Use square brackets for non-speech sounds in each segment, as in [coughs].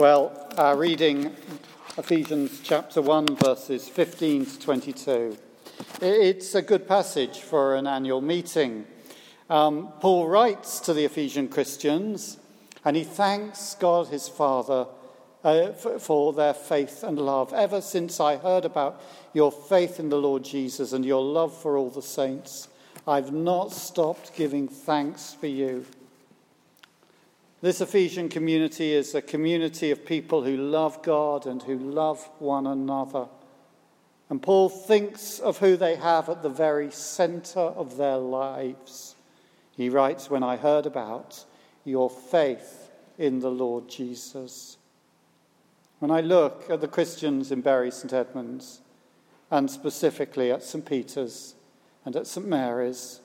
Well, our reading, Ephesians chapter 1, verses 15 to 22. It's a good passage for an annual meeting. Um, Paul writes to the Ephesian Christians and he thanks God his Father uh, for, for their faith and love. Ever since I heard about your faith in the Lord Jesus and your love for all the saints, I've not stopped giving thanks for you. This Ephesian community is a community of people who love God and who love one another. And Paul thinks of who they have at the very center of their lives. He writes, When I heard about your faith in the Lord Jesus. When I look at the Christians in Bury St Edmunds, and specifically at St Peter's and at St Mary's,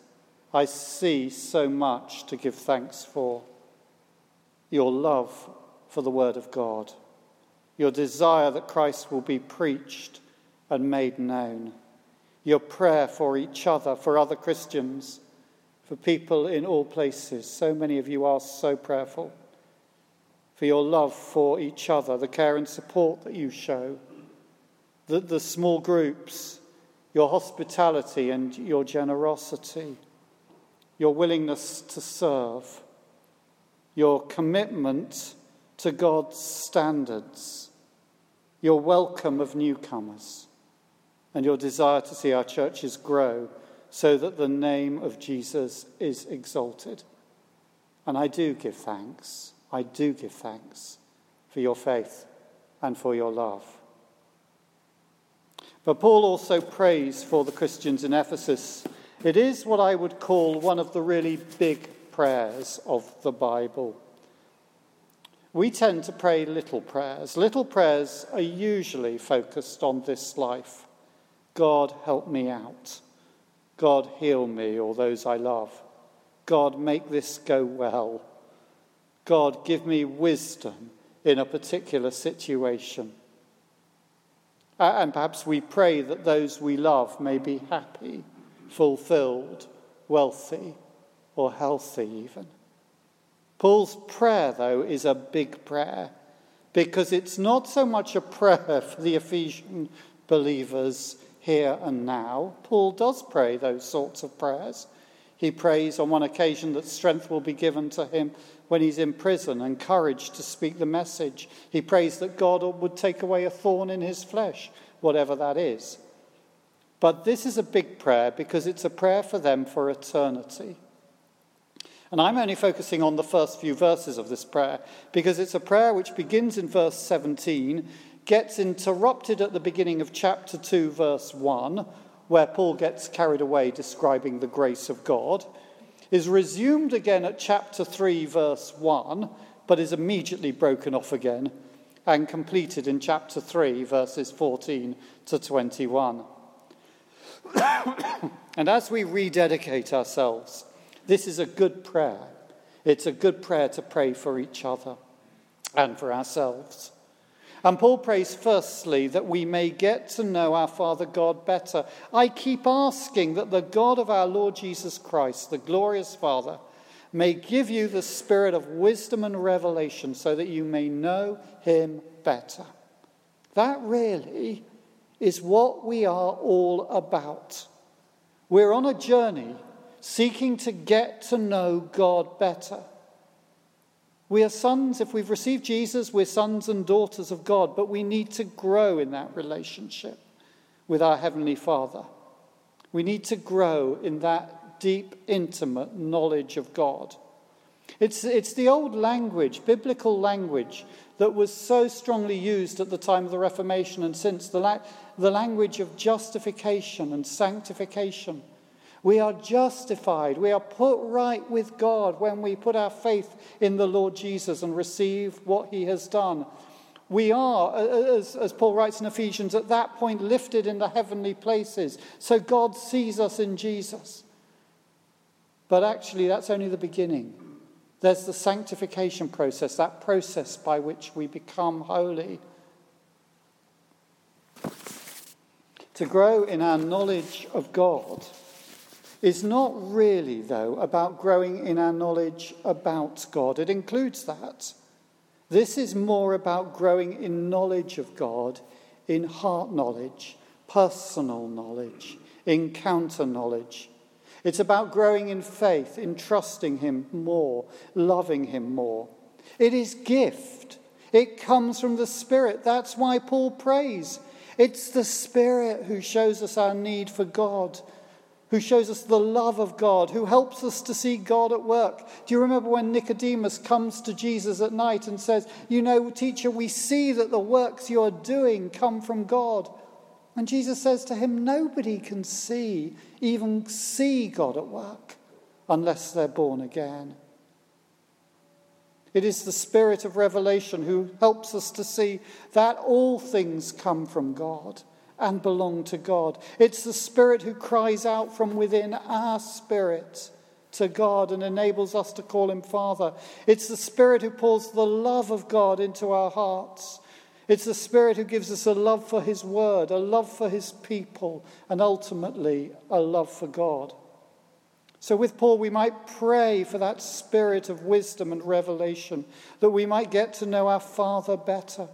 I see so much to give thanks for your love for the Word of God, your desire that Christ will be preached and made known, your prayer for each other, for other Christians, for people in all places. So many of you are so prayerful. For your love for each other, the care and support that you show, the, the small groups, your hospitality and your generosity, your willingness to serve your commitment to God's standards, your welcome of newcomers, and your desire to see our churches grow so that the name of Jesus is exalted. And I do give thanks. I do give thanks for your faith and for your love. But Paul also prays for the Christians in Ephesus. It is what I would call one of the really big prayers of the Bible. We tend to pray little prayers. Little prayers are usually focused on this life God, help me out. God, heal me or those I love. God, make this go well. God, give me wisdom in a particular situation. And perhaps we pray that those we love may be happy, fulfilled, wealthy, or healthy, even. Paul's prayer, though, is a big prayer because it's not so much a prayer for the Ephesian believers here and now. Paul does pray those sorts of prayers. He prays on one occasion that strength will be given to him when he's in prison and courage to speak the message. He prays that God would take away a thorn in his flesh, whatever that is. But this is a big prayer because it's a prayer for them for eternity. And I'm only focusing on the first few verses of this prayer because it's a prayer which begins in verse 17, gets interrupted at the beginning of chapter 2, verse 1, where Paul gets carried away describing the grace of God, is resumed again at chapter 3, verse 1, but is immediately broken off again and completed in chapter 3, verses 14 to 21. [coughs] and as we rededicate ourselves, this is a good prayer. It's a good prayer to pray for each other and for ourselves. And Paul prays firstly that we may get to know our Father God better. I keep asking that the God of our Lord Jesus Christ, the glorious Father, may give you the spirit of wisdom and revelation so that you may know him better. That really is what we are all about. We're on a journey seeking to get to know God better. We are sons, if we've received Jesus, we're sons and daughters of God, but we need to grow in that relationship with our Heavenly Father. We need to grow in that deep, intimate knowledge of God. It's, it's the old language, biblical language, that was so strongly used at the time of the Reformation and since the, la- the language of justification and sanctification. We are justified. We are put right with God when we put our faith in the Lord Jesus and receive what he has done. We are, as, as Paul writes in Ephesians, at that point lifted in the heavenly places. So God sees us in Jesus. But actually, that's only the beginning. There's the sanctification process, that process by which we become holy. To grow in our knowledge of God is not really, though, about growing in our knowledge about God. It includes that. This is more about growing in knowledge of God, in heart knowledge, personal knowledge, encounter knowledge. It's about growing in faith, in trusting Him more, loving Him more. It is gift. It comes from the Spirit. That's why Paul prays. It's the Spirit who shows us our need for God who shows us the love of God, who helps us to see God at work. Do you remember when Nicodemus comes to Jesus at night and says, You know, teacher, we see that the works you're doing come from God? And Jesus says to him, Nobody can see, even see God at work, unless they're born again. It is the Spirit of revelation who helps us to see that all things come from God and belong to God. It's the Spirit who cries out from within our spirit to God and enables us to call Him Father. It's the Spirit who pours the love of God into our hearts. It's the Spirit who gives us a love for His Word, a love for His people, and ultimately a love for God. So, with Paul, we might pray for that spirit of wisdom and revelation, that we might get to know our Father better.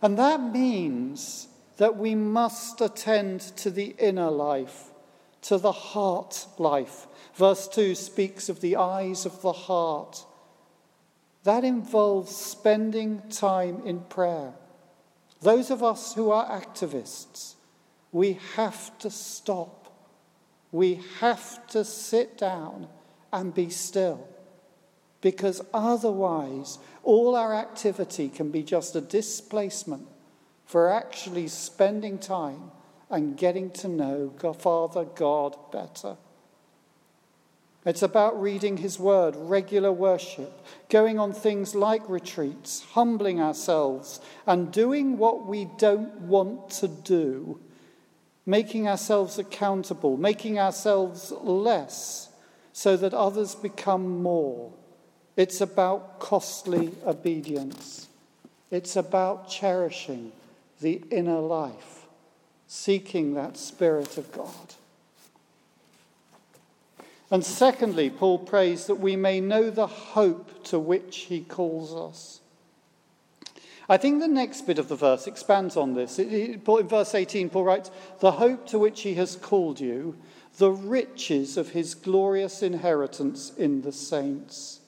And that means that we must attend to the inner life, to the heart life. Verse 2 speaks of the eyes of the heart. That involves spending time in prayer. Those of us who are activists, we have to stop. We have to sit down and be still. Because otherwise, all our activity can be just a displacement for actually spending time and getting to know Father God better. It's about reading His Word, regular worship, going on things like retreats, humbling ourselves, and doing what we don't want to do, making ourselves accountable, making ourselves less so that others become more. It's about costly obedience, it's about cherishing the inner life, seeking that Spirit of God. And secondly, Paul prays that we may know the hope to which he calls us. I think the next bit of the verse expands on this. In verse 18, Paul writes, The hope to which he has called you, the riches of his glorious inheritance in the saints.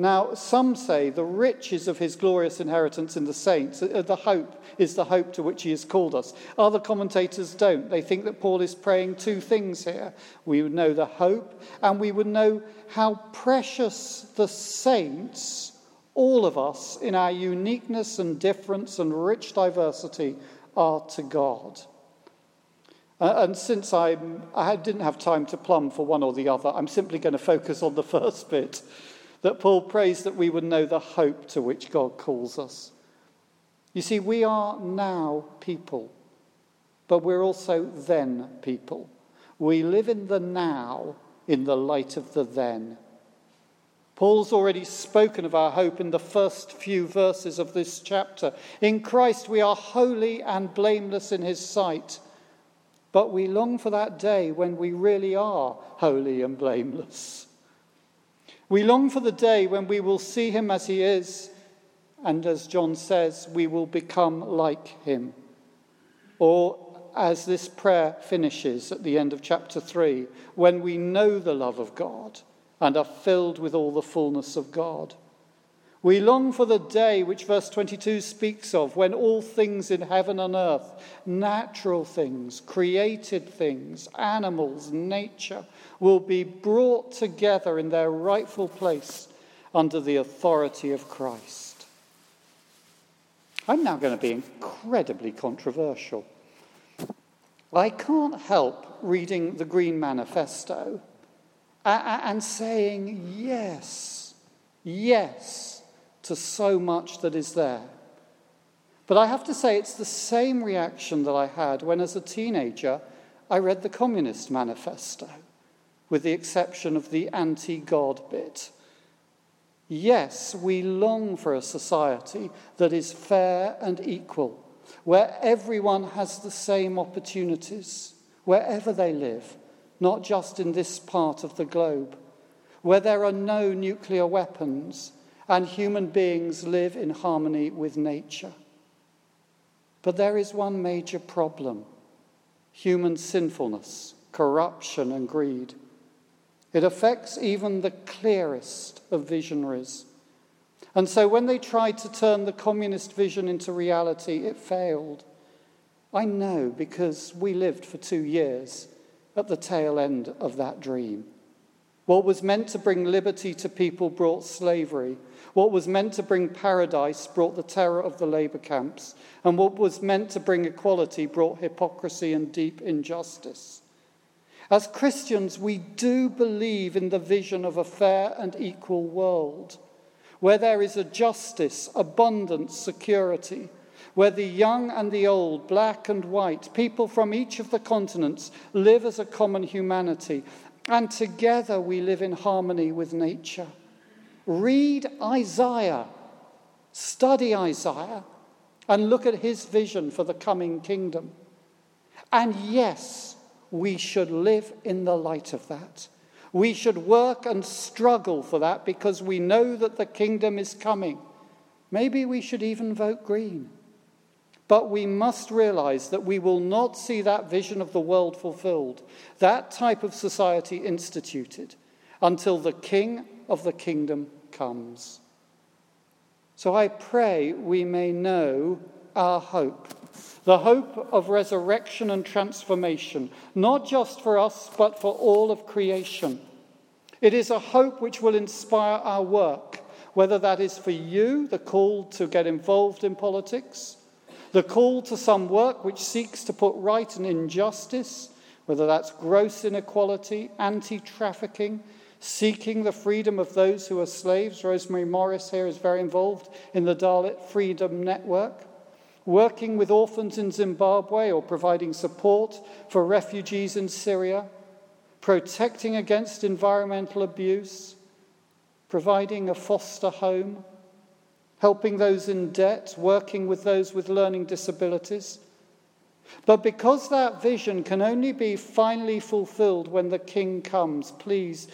Now, some say the riches of his glorious inheritance in the saints, uh, the hope, is the hope to which he has called us. Other commentators don't. They think that Paul is praying two things here. We would know the hope, and we would know how precious the saints, all of us, in our uniqueness and difference and rich diversity, are to God. Uh, and since I'm, I didn't have time to plumb for one or the other, I'm simply going to focus on the [laughs] first bit that Paul prays that we would know the hope to which God calls us. You see, we are now people, but we're also then people. We live in the now in the light of the then. Paul's already spoken of our hope in the first few verses of this chapter. In Christ, we are holy and blameless in his sight, but we long for that day when we really are holy and blameless. We long for the day when we will see him as he is, and as John says, we will become like him. Or, as this prayer finishes at the end of chapter 3, when we know the love of God and are filled with all the fullness of God. We long for the day which verse 22 speaks of, when all things in heaven and earth, natural things, created things, animals, nature, will be brought together in their rightful place under the authority of Christ. I'm now going to be incredibly controversial. I can't help reading the Green Manifesto and saying yes, yes to so much that is there. But I have to say, it's the same reaction that I had when, as a teenager, I read the Communist Manifesto, with the exception of the anti God bit. Yes, we long for a society that is fair and equal, where everyone has the same opportunities, wherever they live, not just in this part of the globe, where there are no nuclear weapons and human beings live in harmony with nature. But there is one major problem human sinfulness, corruption, and greed. It affects even the clearest of visionaries. And so when they tried to turn the communist vision into reality, it failed. I know because we lived for two years at the tail end of that dream. What was meant to bring liberty to people brought slavery. What was meant to bring paradise brought the terror of the labor camps. And what was meant to bring equality brought hypocrisy and deep injustice. As Christians, we do believe in the vision of a fair and equal world where there is a justice, abundance, security, where the young and the old, black and white, people from each of the continents live as a common humanity, and together we live in harmony with nature. Read Isaiah, study Isaiah, and look at his vision for the coming kingdom. And yes, we should live in the light of that. We should work and struggle for that because we know that the kingdom is coming. Maybe we should even vote green. But we must realize that we will not see that vision of the world fulfilled, that type of society instituted, until the King of the kingdom comes. So I pray we may know our hope, the hope of resurrection and transformation, not just for us, but for all of creation. It is a hope which will inspire our work, whether that is for you, the call to get involved in politics the call to some work which seeks to put right an injustice, whether that's gross inequality, anti trafficking, seeking the freedom of those who are slaves. Rosemary Morris here is very involved in the Dalit Freedom Network. Working with orphans in Zimbabwe or providing support for refugees in Syria, protecting against environmental abuse, providing a foster home, helping those in debt, working with those with learning disabilities. But because that vision can only be finally fulfilled when the King comes, please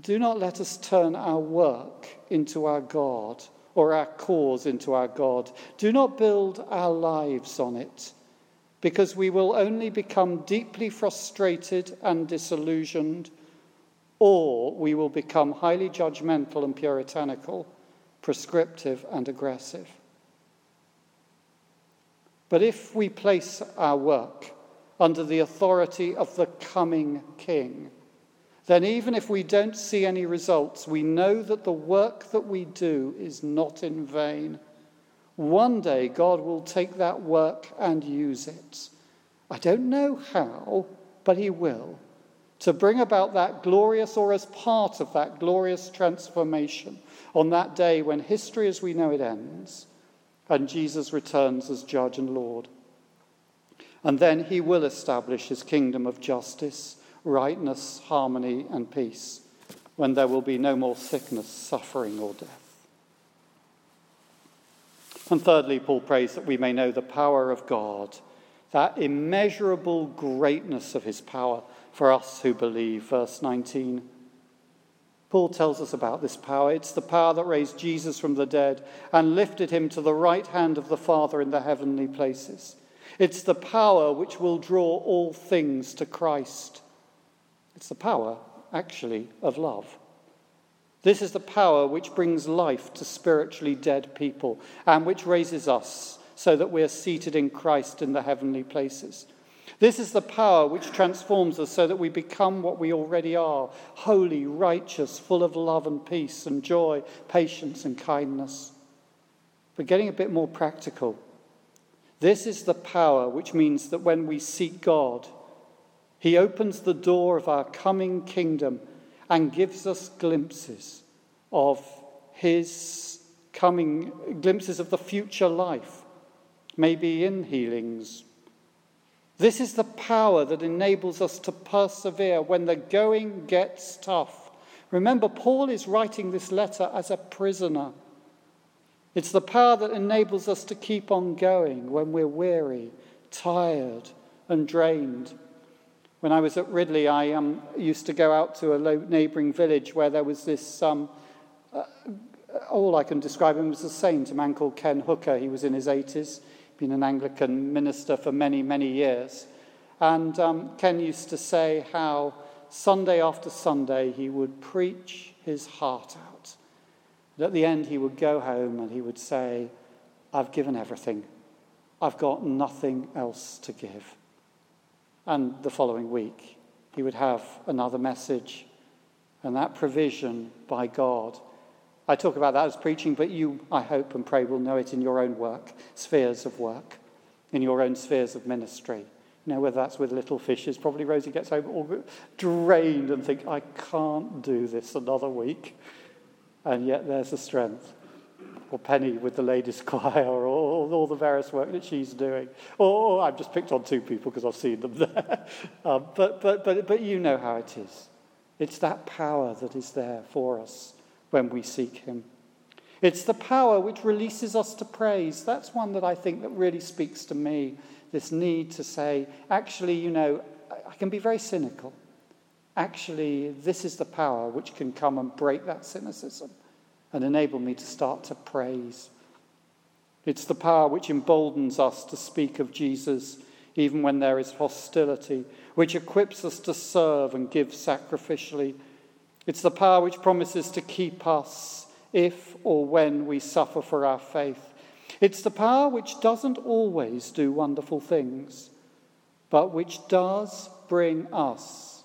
do not let us turn our work into our God or our cause into our God. Do not build our lives on it, because we will only become deeply frustrated and disillusioned, or we will become highly judgmental and puritanical prescriptive, and aggressive. But if we place our work under the authority of the coming King, then even if we don't see any results, we know that the work that we do is not in vain. One day God will take that work and use it. I don't know how, but He will, to bring about that glorious or as part of that glorious transformation on that day when history as we know it ends and Jesus returns as judge and Lord. And then he will establish his kingdom of justice, rightness, harmony, and peace when there will be no more sickness, suffering, or death. And thirdly, Paul prays that we may know the power of God, that immeasurable greatness of his power for us who believe. Verse 19. Paul tells us about this power. It's the power that raised Jesus from the dead and lifted him to the right hand of the Father in the heavenly places. It's the power which will draw all things to Christ. It's the power, actually, of love. This is the power which brings life to spiritually dead people and which raises us so that we are seated in Christ in the heavenly places. This is the power which transforms us so that we become what we already are holy, righteous, full of love and peace and joy, patience and kindness. But getting a bit more practical, this is the power which means that when we seek God, He opens the door of our coming kingdom and gives us glimpses of His coming, glimpses of the future life, maybe in healings, this is the power that enables us to persevere when the going gets tough. Remember, Paul is writing this letter as a prisoner. It's the power that enables us to keep on going when we're weary, tired, and drained. When I was at Ridley, I um, used to go out to a neighbouring village where there was this um, uh, all I can describe him as a saint, a man called Ken Hooker. He was in his 80s, been an Anglican minister for many, many years. And um, Ken used to say how Sunday after Sunday he would preach his heart out. And at the end, he would go home and he would say, I've given everything. I've got nothing else to give. And the following week, he would have another message and that provision by God. I talk about that as preaching, but you, I hope and pray, will know it in your own work, spheres of work, in your own spheres of ministry. You know, whether that's with little fishes, probably Rosie gets home all drained and think, I can't do this another week. And yet there's the strength or Penny with the ladies' [laughs] choir, or all the various work that she's doing. Or, or I've just picked on two people because I've seen them [laughs] there. um, but, but, but, but you know how it is. It's that power that is there for us when we seek Him. It's the power which releases us to praise. That's one that I think that really speaks to me. This need to say, actually, you know, I can be very cynical. Actually, this is the power which can come and break that cynicism and enable me to start to praise. It's the power which emboldens us to speak of Jesus even when there is hostility, which equips us to serve and give sacrificially. It's the power which promises to keep us if or when we suffer for our faith. It's the power which doesn't always do wonderful things, but which does bring us,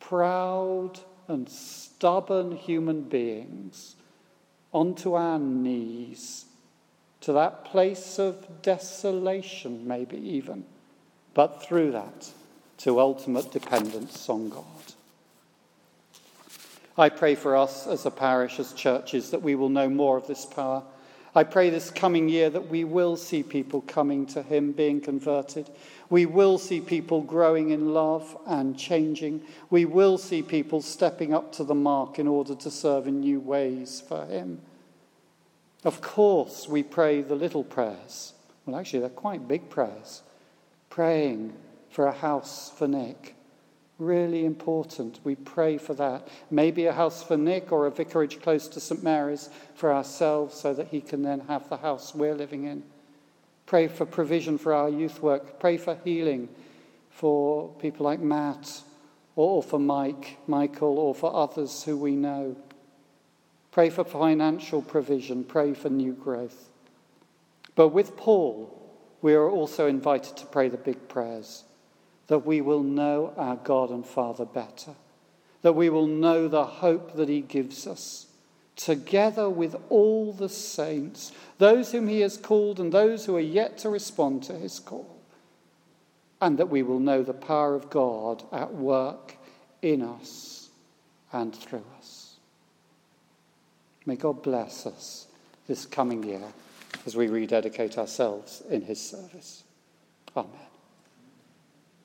proud and stubborn human beings, onto our knees, to that place of desolation, maybe even, but through that to ultimate dependence on God. I pray for us as a parish, as churches, that we will know more of this power. I pray this coming year that we will see people coming to Him, being converted. We will see people growing in love and changing. We will see people stepping up to the mark in order to serve in new ways for Him. Of course, we pray the little prayers. Well, actually, they're quite big prayers. Praying for a house for Nick. Really important. We pray for that. Maybe a house for Nick or a vicarage close to St. Mary's for ourselves so that he can then have the house we're living in. Pray for provision for our youth work. Pray for healing for people like Matt or for Mike, Michael, or for others who we know. Pray for financial provision. Pray for new growth. But with Paul, we are also invited to pray the big prayers that we will know our God and Father better, that we will know the hope that He gives us, together with all the saints, those whom He has called and those who are yet to respond to His call, and that we will know the power of God at work in us and through us. May God bless us this coming year as we rededicate ourselves in his service. Amen.